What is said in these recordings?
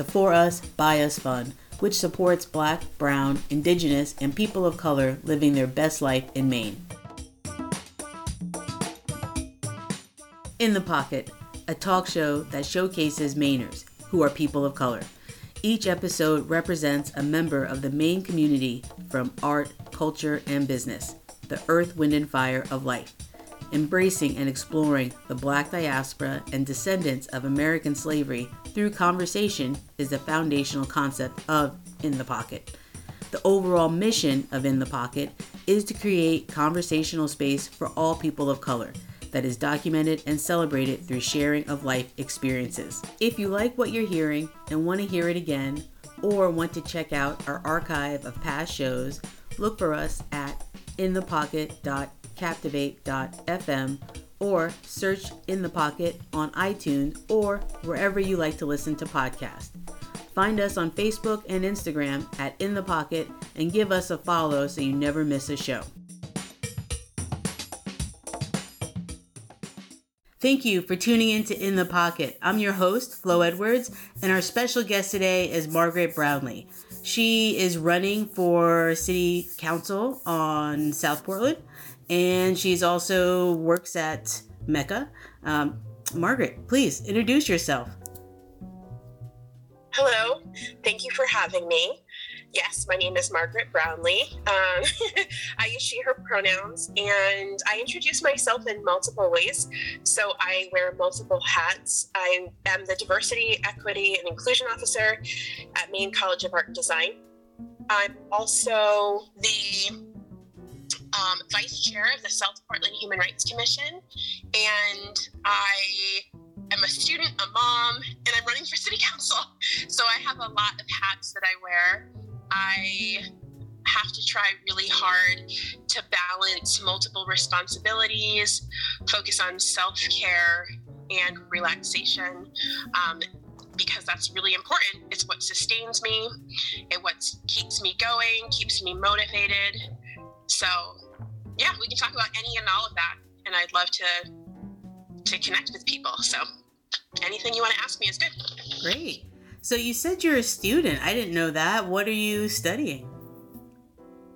the For Us, By Us Fund, which supports Black, Brown, Indigenous, and people of color living their best life in Maine. In the Pocket, a talk show that showcases Mainers, who are people of color. Each episode represents a member of the Maine community from art, culture, and business, the earth, wind, and fire of life. Embracing and exploring the black diaspora and descendants of American slavery through conversation is the foundational concept of In the Pocket. The overall mission of In the Pocket is to create conversational space for all people of color that is documented and celebrated through sharing of life experiences. If you like what you're hearing and want to hear it again, or want to check out our archive of past shows, look for us at inthepocket.captivate.fm or search In the Pocket on iTunes or wherever you like to listen to podcasts. Find us on Facebook and Instagram at In the Pocket and give us a follow so you never miss a show. Thank you for tuning in to In the Pocket. I'm your host, Flo Edwards, and our special guest today is Margaret Brownlee. She is running for city council on South Portland, and she's also works at MECA. Um, Margaret, please introduce yourself. Hello, thank you for having me. Yes, my name is Margaret Brownlee. Um, I use she, her pronouns, and I introduce myself in multiple ways. So I wear multiple hats. I am the Diversity, Equity, and Inclusion Officer at Maine College of Art and Design. I'm also the um, Vice Chair of the South Portland Human Rights Commission, and I am a student, a mom, and I'm running for city council. So I have a lot of hats that I wear. I have to try really hard to balance multiple responsibilities, focus on self care and relaxation. Um, because that's really important. It's what sustains me, it what keeps me going, keeps me motivated. So, yeah, we can talk about any and all of that, and I'd love to to connect with people. So, anything you want to ask me is good. Great. So you said you're a student. I didn't know that. What are you studying?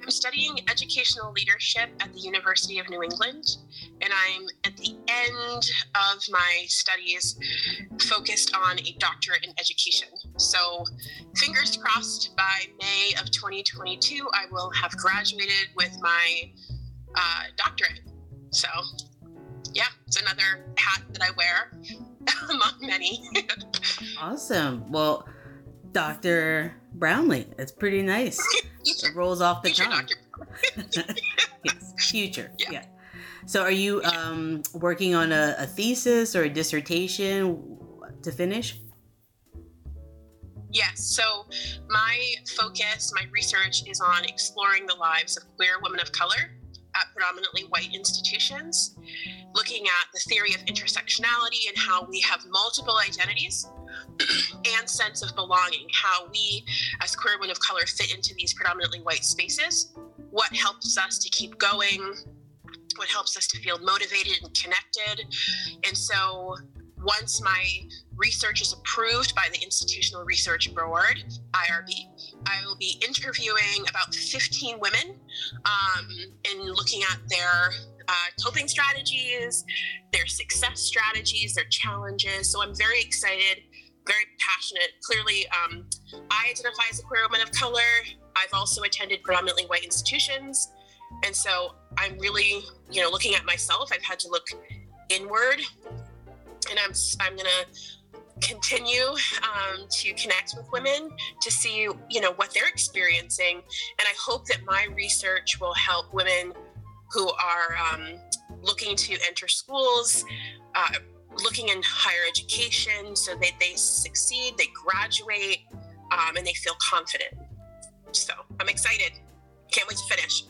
I'm studying educational leadership at the University of New England, and I'm at the end of my studies focused on a doctorate in education. So, fingers crossed, by May of 2022, I will have graduated with my uh, doctorate. So, yeah, it's another hat that I wear among many. awesome. Well, Dr. Brownlee, it's pretty nice. it rolls off the future tongue. yes, future. Yeah. yeah. So, are you um, working on a, a thesis or a dissertation to finish? Yes. So, my focus, my research is on exploring the lives of queer women of color at predominantly white institutions, looking at the theory of intersectionality and how we have multiple identities and sense of belonging, how we as queer women of color fit into these predominantly white spaces, what helps us to keep going, what helps us to feel motivated and connected. And so once my research is approved by the Institutional Research Board, IRB, I will be interviewing about 15 women um, and looking at their uh, coping strategies, their success strategies, their challenges. So I'm very excited, very passionate. Clearly, um, I identify as a queer woman of color. I've also attended predominantly white institutions. And so I'm really, you know, looking at myself. I've had to look inward and I'm I'm gonna continue um, to connect with women to see you know what they're experiencing and i hope that my research will help women who are um, looking to enter schools uh, looking in higher education so that they succeed they graduate um, and they feel confident so i'm excited can't wait to finish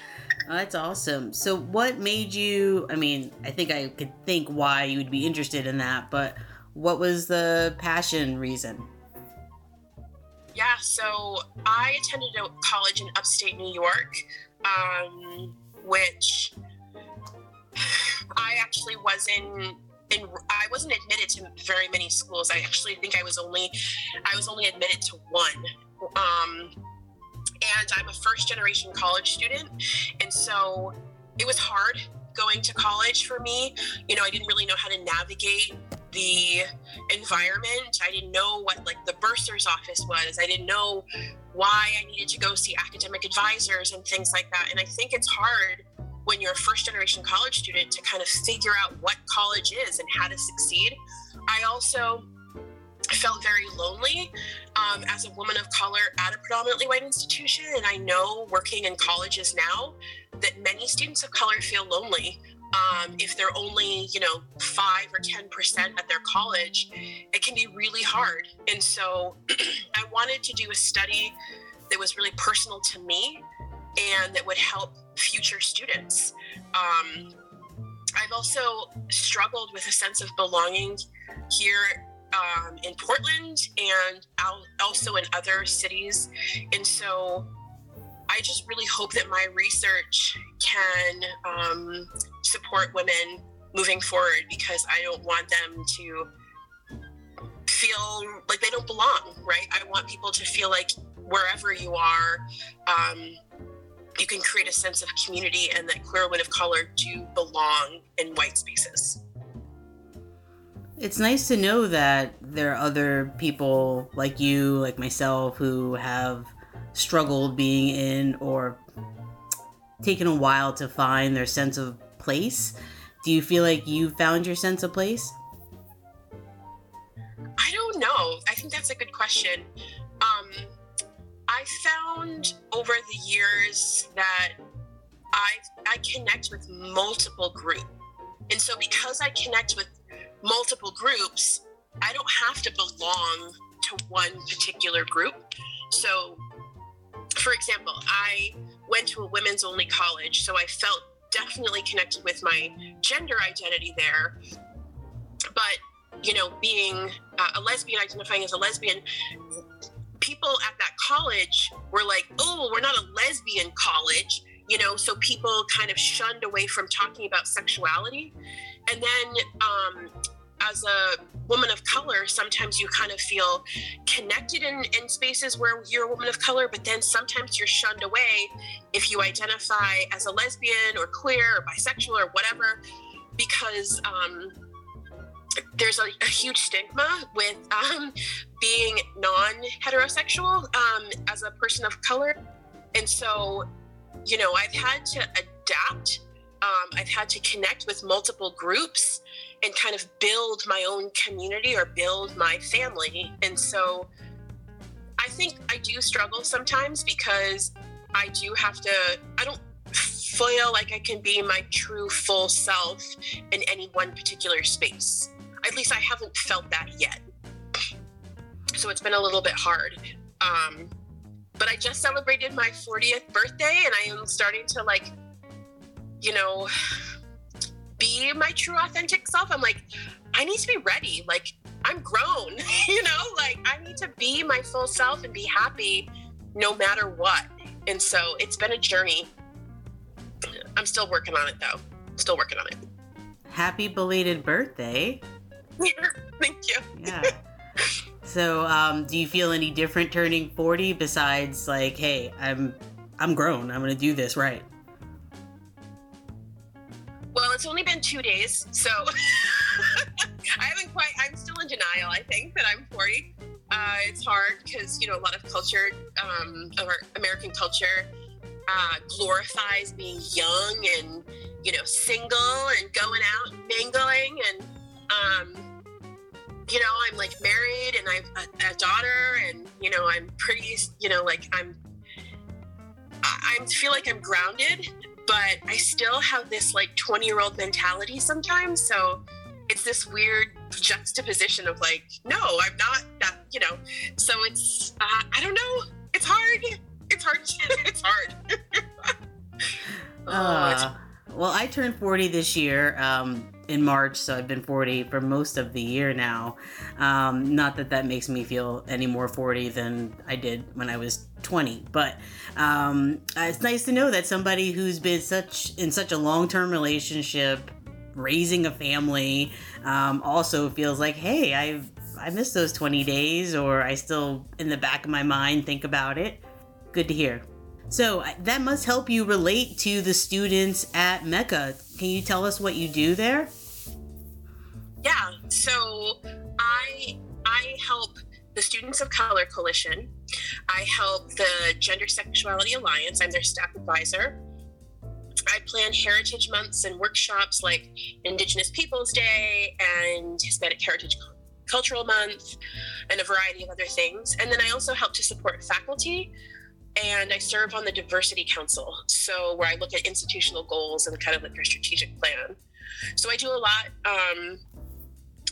Oh, that's awesome. So, what made you? I mean, I think I could think why you would be interested in that, but what was the passion reason? Yeah, so I attended a college in upstate New York, um, which I actually wasn't and I wasn't admitted to very many schools. I actually think I was only I was only admitted to one. Um, and I'm a first generation college student, and so it was hard going to college for me. You know, I didn't really know how to navigate the environment. I didn't know what like the bursar's office was. I didn't know why I needed to go see academic advisors and things like that. And I think it's hard when you're a first generation college student to kind of figure out what college is and how to succeed. I also felt very lonely um, as a woman of color at a predominantly white institution. And I know working in colleges now that many students of color feel lonely. Um, if they're only, you know, five or 10% at their college, it can be really hard. And so I wanted to do a study that was really personal to me and that would help future students. Um, I've also struggled with a sense of belonging here um, in Portland and also in other cities. And so I just really hope that my research can um, support women moving forward because I don't want them to feel like they don't belong, right? I want people to feel like wherever you are, um, you can create a sense of community and that queer women of color do belong in white spaces. It's nice to know that there are other people like you, like myself, who have struggled being in or taken a while to find their sense of place. Do you feel like you found your sense of place? I don't know. I think that's a good question. Um, I found over the years that I I connect with multiple groups, and so because I connect with multiple groups, I don't have to belong to one particular group. So, for example, I went to a women's only college, so I felt definitely connected with my gender identity there. But, you know, being uh, a lesbian, identifying as a lesbian, people at that college were like, oh, we're not a lesbian college, you know, so people kind of shunned away from talking about sexuality. And then, um, as a woman of color, sometimes you kind of feel connected in, in spaces where you're a woman of color, but then sometimes you're shunned away if you identify as a lesbian or queer or bisexual or whatever, because um, there's a, a, huge stigma with um, being non heterosexual um, as a person of color. And so, you know, I've had to adapt. Um, I've had to connect with multiple groups and kind of build my own community or build my family. And so I think I do struggle sometimes because I do have to, I don't feel like I can be my true full self in any one particular space. At least I haven't felt that yet. So it's been a little bit hard. Um, but I just celebrated my 40th birthday and I am starting to like, you know, be my true authentic self. I'm like, I need to be ready. Like, I'm grown, you know, like I need to be my full self and be happy no matter what. And so it's been a journey. I'm still working on it though. Still working on it. Happy belated birthday. Thank you. Yeah. So, um, do you feel any different turning 40 besides like, hey, I'm I'm grown. I'm going to do this right? Well, it's only been 2 days, so I haven't quite I'm still in denial, I think, that I'm 40. Uh, it's hard because, you know, a lot of culture, um, American culture uh, glorifies being young and, you know, single and going out and mingling and um, you know, I'm like married and I've a, a daughter and, you know, I'm pretty, you know, like I'm, I, I feel like I'm grounded, but I still have this like 20 year old mentality sometimes. So it's this weird juxtaposition of like, no, I'm not that, you know, so it's, uh, I don't know. It's hard. It's hard. it's hard. uh, it's- well, I turned 40 this year. Um, in March, so I've been 40 for most of the year now. Um, not that that makes me feel any more 40 than I did when I was 20, but um, it's nice to know that somebody who's been such in such a long-term relationship raising a family um, also feels like, hey, I've I missed those 20 days, or I still in the back of my mind think about it. Good to hear. So that must help you relate to the students at MECA. Can you tell us what you do there? Yeah. So I I help the Students of Color Coalition. I help the Gender Sexuality Alliance. I'm their staff advisor. I plan heritage months and workshops like Indigenous Peoples Day and Hispanic Heritage Cultural Month and a variety of other things. And then I also help to support faculty and I serve on the Diversity Council. So, where I look at institutional goals and kind of like their strategic plan. So, I do a lot um,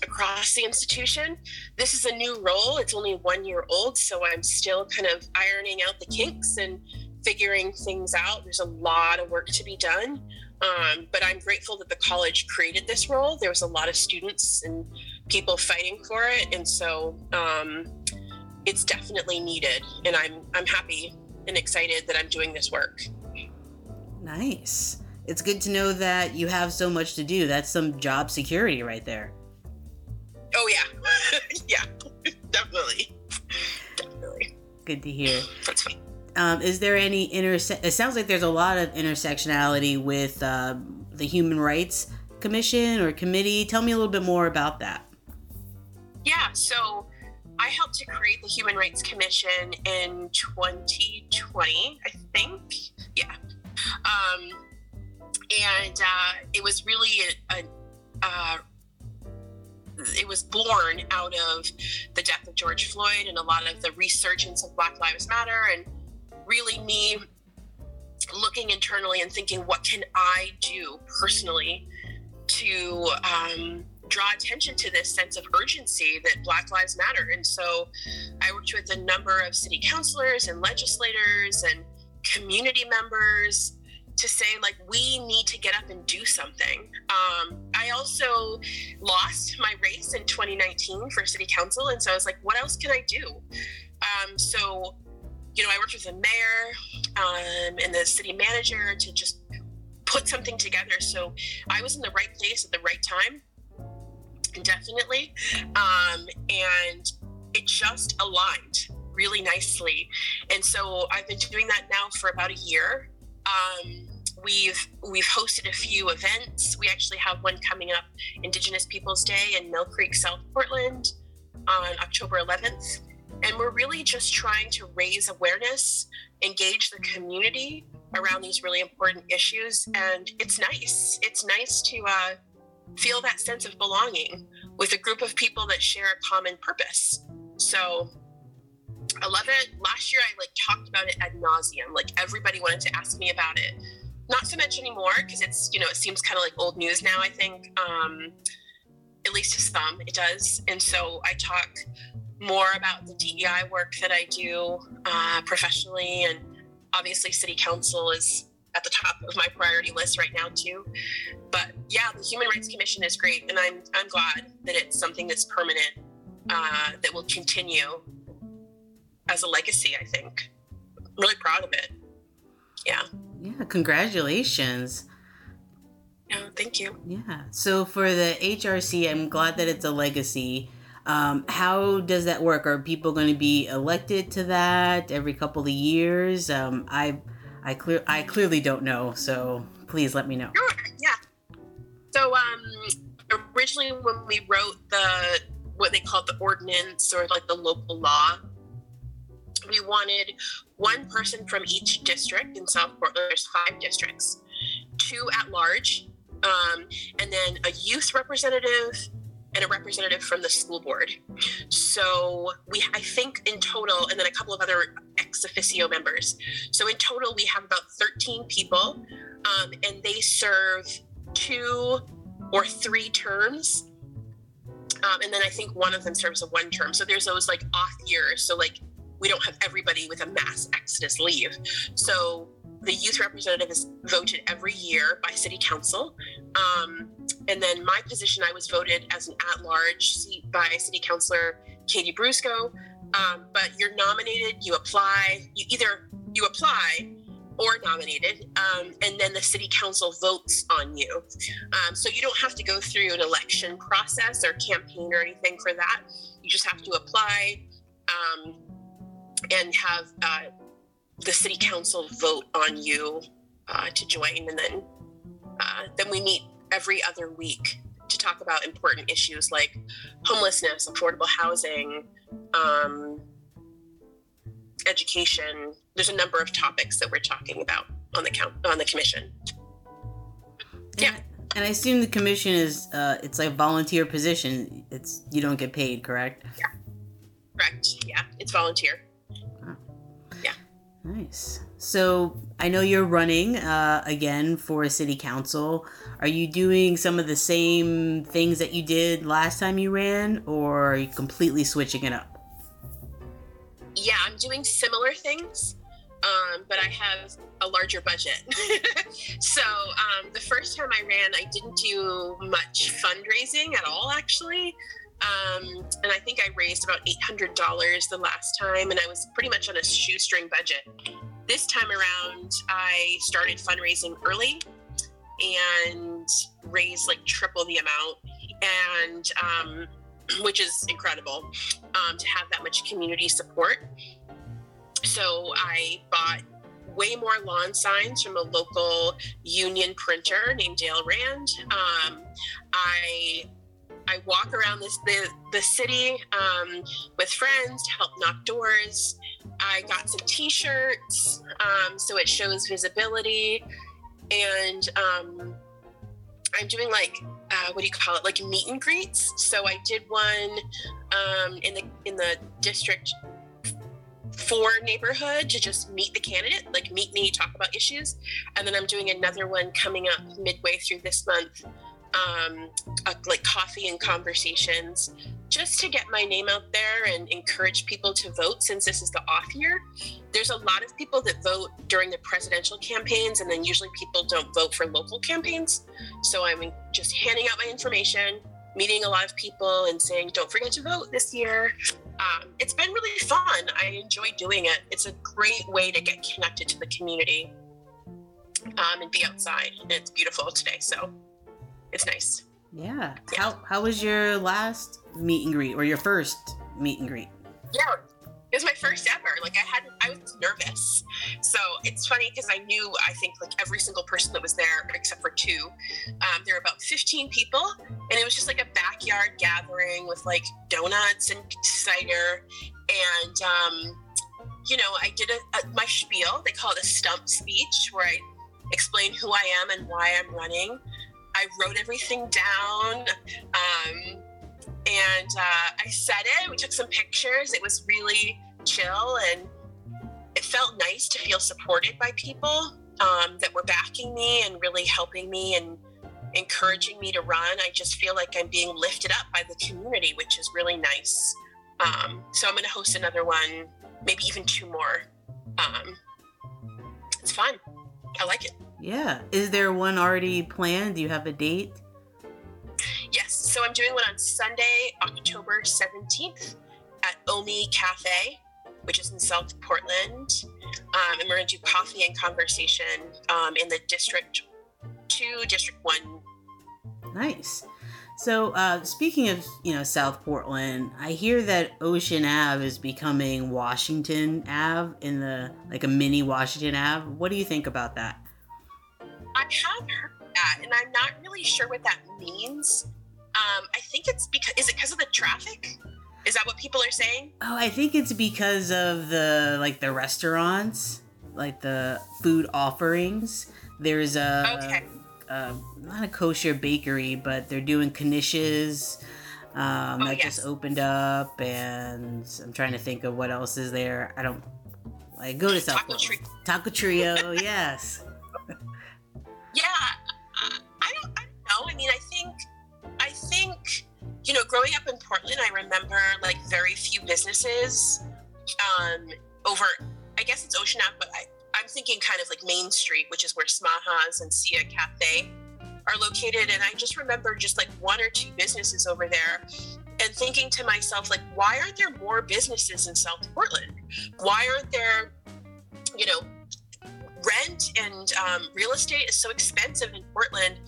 across the institution. This is a new role, it's only one year old. So, I'm still kind of ironing out the kinks and figuring things out. There's a lot of work to be done. Um, but I'm grateful that the college created this role. There was a lot of students and people fighting for it, and so um, it's definitely needed. And I'm I'm happy and excited that I'm doing this work. Nice. It's good to know that you have so much to do. That's some job security right there. Oh yeah, yeah, definitely, definitely. Good to hear. That's. Um, is there any interse- It sounds like there's a lot of intersectionality with uh, the Human Rights Commission or committee. Tell me a little bit more about that. Yeah, so I helped to create the Human Rights Commission in 2020, I think. Yeah. Um, and uh, it was really a, a uh, it was born out of the death of George Floyd and a lot of the resurgence of Black Lives Matter and really me looking internally and thinking, what can I do personally to um, draw attention to this sense of urgency that Black Lives Matter? And so I worked with a number of city councilors and legislators and community members to say like we need to get up and do something um, i also lost my race in 2019 for city council and so i was like what else can i do um, so you know, I worked with the mayor um, and the city manager to just put something together. So I was in the right place at the right time, definitely. Um, and it just aligned really nicely. And so I've been doing that now for about a year. Um, we've we've hosted a few events. We actually have one coming up, Indigenous Peoples Day in Mill Creek, South Portland, on October 11th. And we're really just trying to raise awareness, engage the community around these really important issues. And it's nice. It's nice to uh, feel that sense of belonging with a group of people that share a common purpose. So I love it. Last year, I like talked about it ad nauseum. Like everybody wanted to ask me about it. Not so much anymore because it's you know it seems kind of like old news now. I think, um, at least to some, it does. And so I talk more about the DEI work that I do uh, professionally. And obviously, City Council is at the top of my priority list right now, too. But yeah, the Human Rights Commission is great. And I'm, I'm glad that it's something that's permanent, uh, that will continue as a legacy, I think. I'm really proud of it. Yeah. Yeah, congratulations. Yeah, thank you. Yeah. So for the HRC, I'm glad that it's a legacy. Um, how does that work? Are people going to be elected to that every couple of years? Um, I, I clear, I clearly don't know. So please let me know. Sure. Yeah. So um, originally, when we wrote the what they called the ordinance or like the local law, we wanted one person from each district in South Portland. There's five districts, two at large, um, and then a youth representative and a representative from the school board. So we, I think in total, and then a couple of other ex officio members. So in total, we have about 13 people, um, and they serve two or three terms. Um, and then I think one of them serves a one term. So there's those like off years. So like we don't have everybody with a mass exodus leave. So the youth representative is voted every year by city council. Um, and then my position, I was voted as an at-large seat by City Councilor Katie Brusco. Um, but you're nominated, you apply, you either you apply, or nominated, um, and then the city council votes on you. Um, so you don't have to go through an election process or campaign or anything for that. You just have to apply um, and have uh, the city council vote on you uh, to join, and then uh, then we meet every other week to talk about important issues like homelessness, affordable housing, um, education. There's a number of topics that we're talking about on the count on the commission. Yeah. And I assume the commission is uh, it's like a volunteer position. It's you don't get paid, correct? Yeah. Correct. Yeah, it's volunteer. Nice. So I know you're running uh, again for a city council. Are you doing some of the same things that you did last time you ran, or are you completely switching it up? Yeah, I'm doing similar things, um, but I have a larger budget. so um, the first time I ran, I didn't do much fundraising at all, actually. Um, and I think I raised about $800 the last time, and I was pretty much on a shoestring budget. This time around, I started fundraising early and raised like triple the amount, and um, which is incredible um, to have that much community support. So I bought way more lawn signs from a local union printer named Dale Rand. Um, I I walk around this the the city um, with friends to help knock doors. I got some T-shirts, um, so it shows visibility, and um, I'm doing like uh, what do you call it, like meet and greets. So I did one um, in the in the district four neighborhood to just meet the candidate, like meet me, talk about issues, and then I'm doing another one coming up midway through this month um, like coffee and conversations just to get my name out there and encourage people to vote since this is the off year. There's a lot of people that vote during the presidential campaigns, and then usually people don't vote for local campaigns. So I'm just handing out my information, meeting a lot of people, and saying, don't forget to vote this year. Um, it's been really fun. I enjoy doing it. It's a great way to get connected to the community um, and be outside. It's beautiful today. So it's nice. Yeah. yeah. How how was your last meet and greet or your first meet and greet? Yeah. It was my first ever. Like I hadn't, I was nervous. So it's funny because I knew I think like every single person that was there except for two. Um, there were about 15 people and it was just like a backyard gathering with like donuts and cider and um, you know, I did a, a, my spiel. They call it a stump speech, where I explain who I am and why I'm running. I wrote everything down. Um, and uh, I said it. We took some pictures. It was really chill and it felt nice to feel supported by people um, that were backing me and really helping me and encouraging me to run. I just feel like I'm being lifted up by the community, which is really nice. Um, so I'm going to host another one, maybe even two more. Um, it's fun. I like it. Yeah. Is there one already planned? Do you have a date? Yes. So I'm doing one on Sunday, October 17th at Omi Cafe, which is in South Portland. Um, and we're going to do coffee and conversation um, in the District 2, District 1. Nice. So, uh, speaking of you know South Portland, I hear that Ocean Ave is becoming Washington Ave in the like a mini Washington Ave. What do you think about that? I have heard that, and I'm not really sure what that means. Um, I think it's because is it because of the traffic? Is that what people are saying? Oh, I think it's because of the like the restaurants, like the food offerings. There's a, okay. a not a kosher bakery, but they're doing knishes. Um, oh, that yes. just opened up, and I'm trying to think of what else is there. I don't like go to South Taco, Trio. Taco Trio, yes. You know, growing up in Portland, I remember like very few businesses um, over. I guess it's Ocean Ave, but I, I'm thinking kind of like Main Street, which is where Smaha's and Sia Cafe are located. And I just remember just like one or two businesses over there and thinking to myself, like, why aren't there more businesses in South Portland? Why aren't there, you know, rent and um, real estate is so expensive in Portland,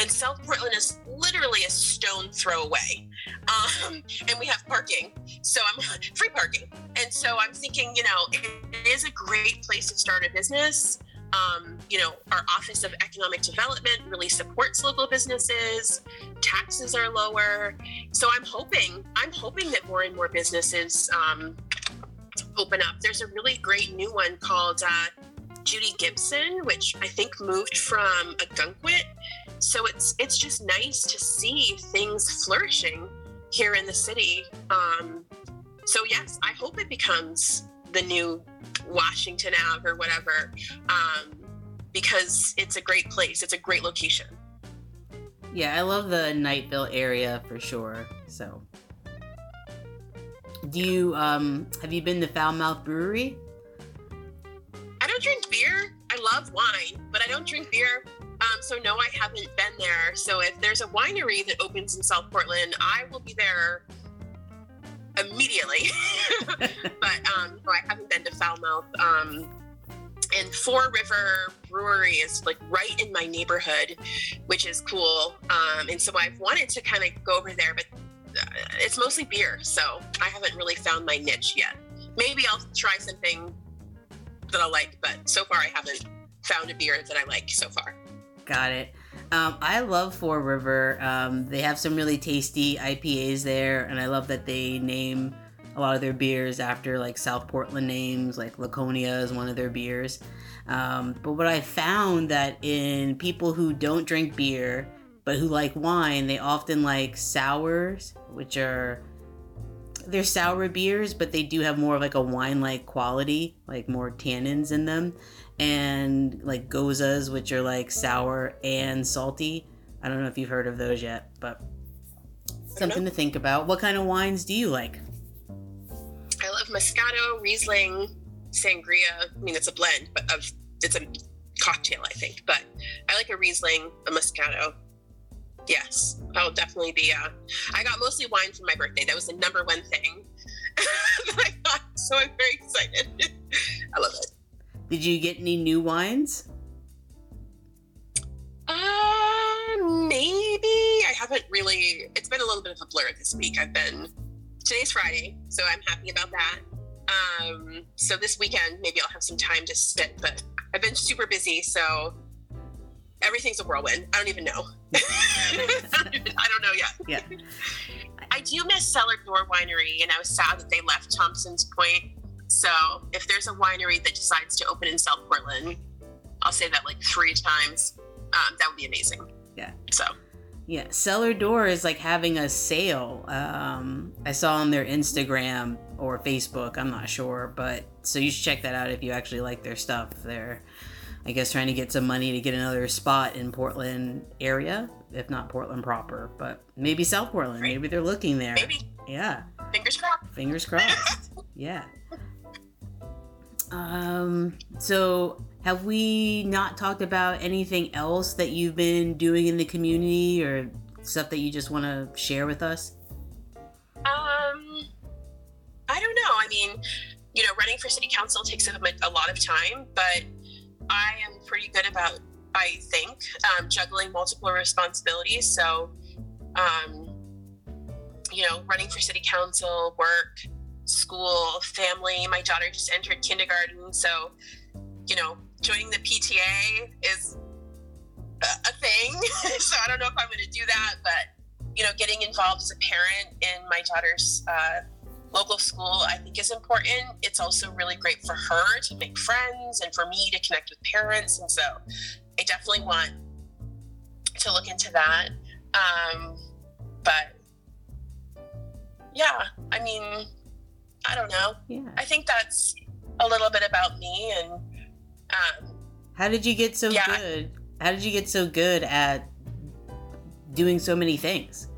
and South Portland is literally a stone throw away. Um, and we have parking, so I'm free parking. And so I'm thinking, you know, it is a great place to start a business. Um, you know, our Office of Economic Development really supports local businesses. Taxes are lower, so I'm hoping I'm hoping that more and more businesses um, open up. There's a really great new one called uh, Judy Gibson, which I think moved from Ogunquit. So it's it's just nice to see things flourishing here in the city. Um, so yes, I hope it becomes the new Washington Ave or whatever, um, because it's a great place. It's a great location. Yeah, I love the Knightville area for sure. So, do you um have you been to Foulmouth Brewery? I don't drink beer. I love wine, but I don't drink beer. Um, so no, I haven't been there. So if there's a winery that opens in South Portland, I will be there immediately. but um, no, I haven't been to Foulmouth. Um, and Fore River Brewery is like right in my neighborhood, which is cool. Um, and so I've wanted to kind of go over there, but uh, it's mostly beer, so I haven't really found my niche yet. Maybe I'll try something that I like, but so far I haven't found a beer that I like so far. Got it. Um, I love Fore River. Um, they have some really tasty IPAs there, and I love that they name a lot of their beers after like South Portland names, like Laconia is one of their beers. Um, but what I found that in people who don't drink beer but who like wine, they often like sours, which are they're sour beers, but they do have more of like a wine-like quality, like more tannins in them, and like goses, which are like sour and salty. I don't know if you've heard of those yet, but something to think about. What kind of wines do you like? I love Moscato, Riesling, Sangria. I mean, it's a blend, but of it's a cocktail, I think. But I like a Riesling, a Moscato. Yes, I'll definitely be. Uh, I got mostly wine for my birthday. That was the number one thing that I got. So I'm very excited. I love it. Did you get any new wines? Uh, maybe. I haven't really. It's been a little bit of a blur this week. I've been. Today's Friday, so I'm happy about that. Um, so this weekend, maybe I'll have some time to sit, but I've been super busy, so everything's a whirlwind. I don't even know. I don't know yet. Yeah. I do miss Cellar Door Winery, and I was sad that they left Thompson's Point. So if there's a winery that decides to open in South Portland, I'll say that like three times. Um, that would be amazing. Yeah. So. Yeah, Cellar Door is like having a sale. Um, I saw on their Instagram or Facebook, I'm not sure, but so you should check that out if you actually like their stuff. They're, I guess, trying to get some money to get another spot in Portland area, if not Portland proper, but maybe South Portland. Maybe they're looking there. Maybe. Yeah. Fingers crossed. Fingers crossed. yeah. Um. So, have we not talked about anything else that you've been doing in the community, or stuff that you just want to share with us? Um, I don't know. I mean, you know, running for city council takes up a lot of time, but I am pretty good about, I think, um, juggling multiple responsibilities. So, um, you know, running for city council, work, school, family. My daughter just entered kindergarten, so you know, joining the PTA is a, thing. so I don't know if I'm going to do that, but you know, getting involved as a parent in my daughter's uh, local school, I think is important. It's also really great for her to make friends and for me to connect with parents, and so I definitely want to look into that. Um, but yeah, I mean, I don't know. Yeah. I think that's a little bit about me and um, How did you get so Yeah. good? How did you get so good at doing so many things?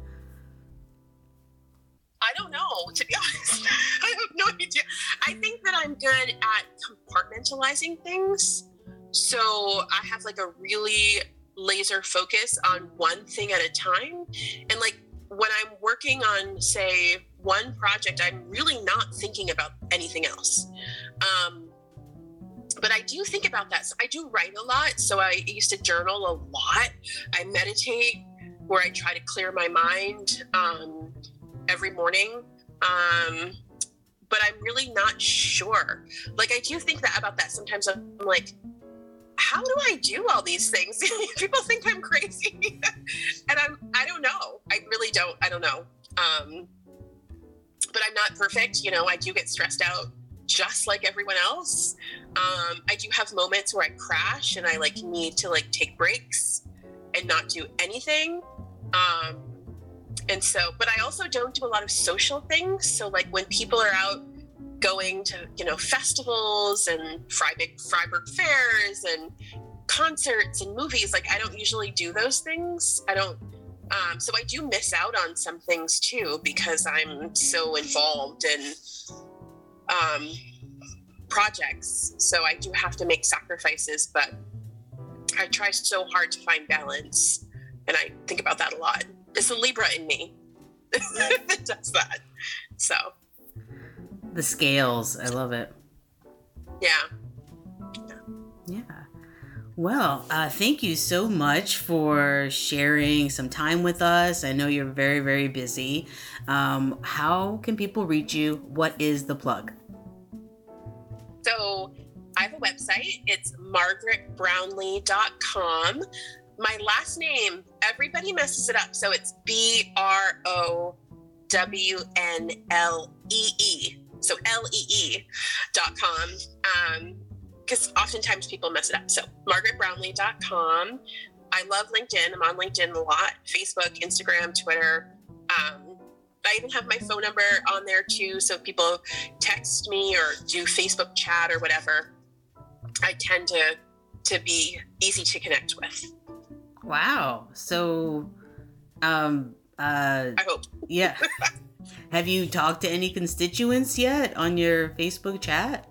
Idea. I think that I'm good at compartmentalizing things. So I have like a really laser focus on one thing at a time. And like when I'm working on, say, one project, I'm really not thinking about anything else. Um, but I do think about that. So I do write a lot. So I used to journal a lot. I meditate where I try to clear my mind um, every morning. Um, but I'm really not sure. Like I do think that about that sometimes. I'm like, how do I do all these things? People think I'm crazy, and I'm. I don't know. I really don't. I don't know. Um, but I'm not perfect. You know, I do get stressed out just like everyone else. Um, I do have moments where I crash and I like need to like take breaks and not do anything. Um, and so, but I also don't do a lot of social things. So, like when people are out going to, you know, festivals and Fryeburg, Fryeburg fairs and concerts and movies, like I don't usually do those things. I don't. Um, so I do miss out on some things too because I'm so involved in um, projects. So I do have to make sacrifices, but I try so hard to find balance. And I think about that a lot. It's a Libra in me that does that. So the scales, I love it. Yeah. Yeah. Well, uh, thank you so much for sharing some time with us. I know you're very, very busy. Um, how can people reach you? What is the plug? So I have a website. It's margaretbrownlee.com. My last name, everybody messes it up. So it's B R O W N L E E. So L E E dot com. Um, because oftentimes people mess it up. So margaretbrownlee.com. I love LinkedIn. I'm on LinkedIn a lot. Facebook, Instagram, Twitter. Um, I even have my phone number on there too. So if people text me or do Facebook chat or whatever, I tend to to be easy to connect with. Wow. So um uh I hope. Yeah. have you talked to any constituents yet on your Facebook chat?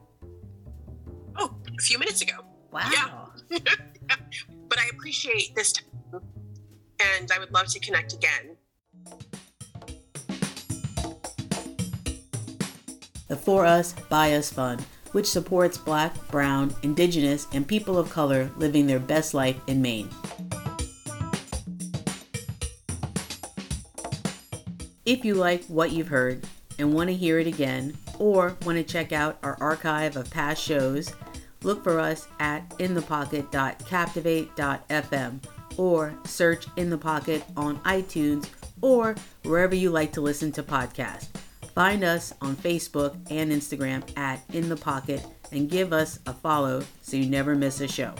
Oh, a few minutes ago. Wow. Yeah. but I appreciate this time and I would love to connect again. the For Us, By Us Fund, which supports Black, Brown, Indigenous, and people of color living their best life in Maine. If you like what you've heard and want to hear it again, or want to check out our archive of past shows, look for us at inthepocket.captivate.fm or search In the Pocket on iTunes or wherever you like to listen to podcasts. Find us on Facebook and Instagram at In the Pocket and give us a follow so you never miss a show.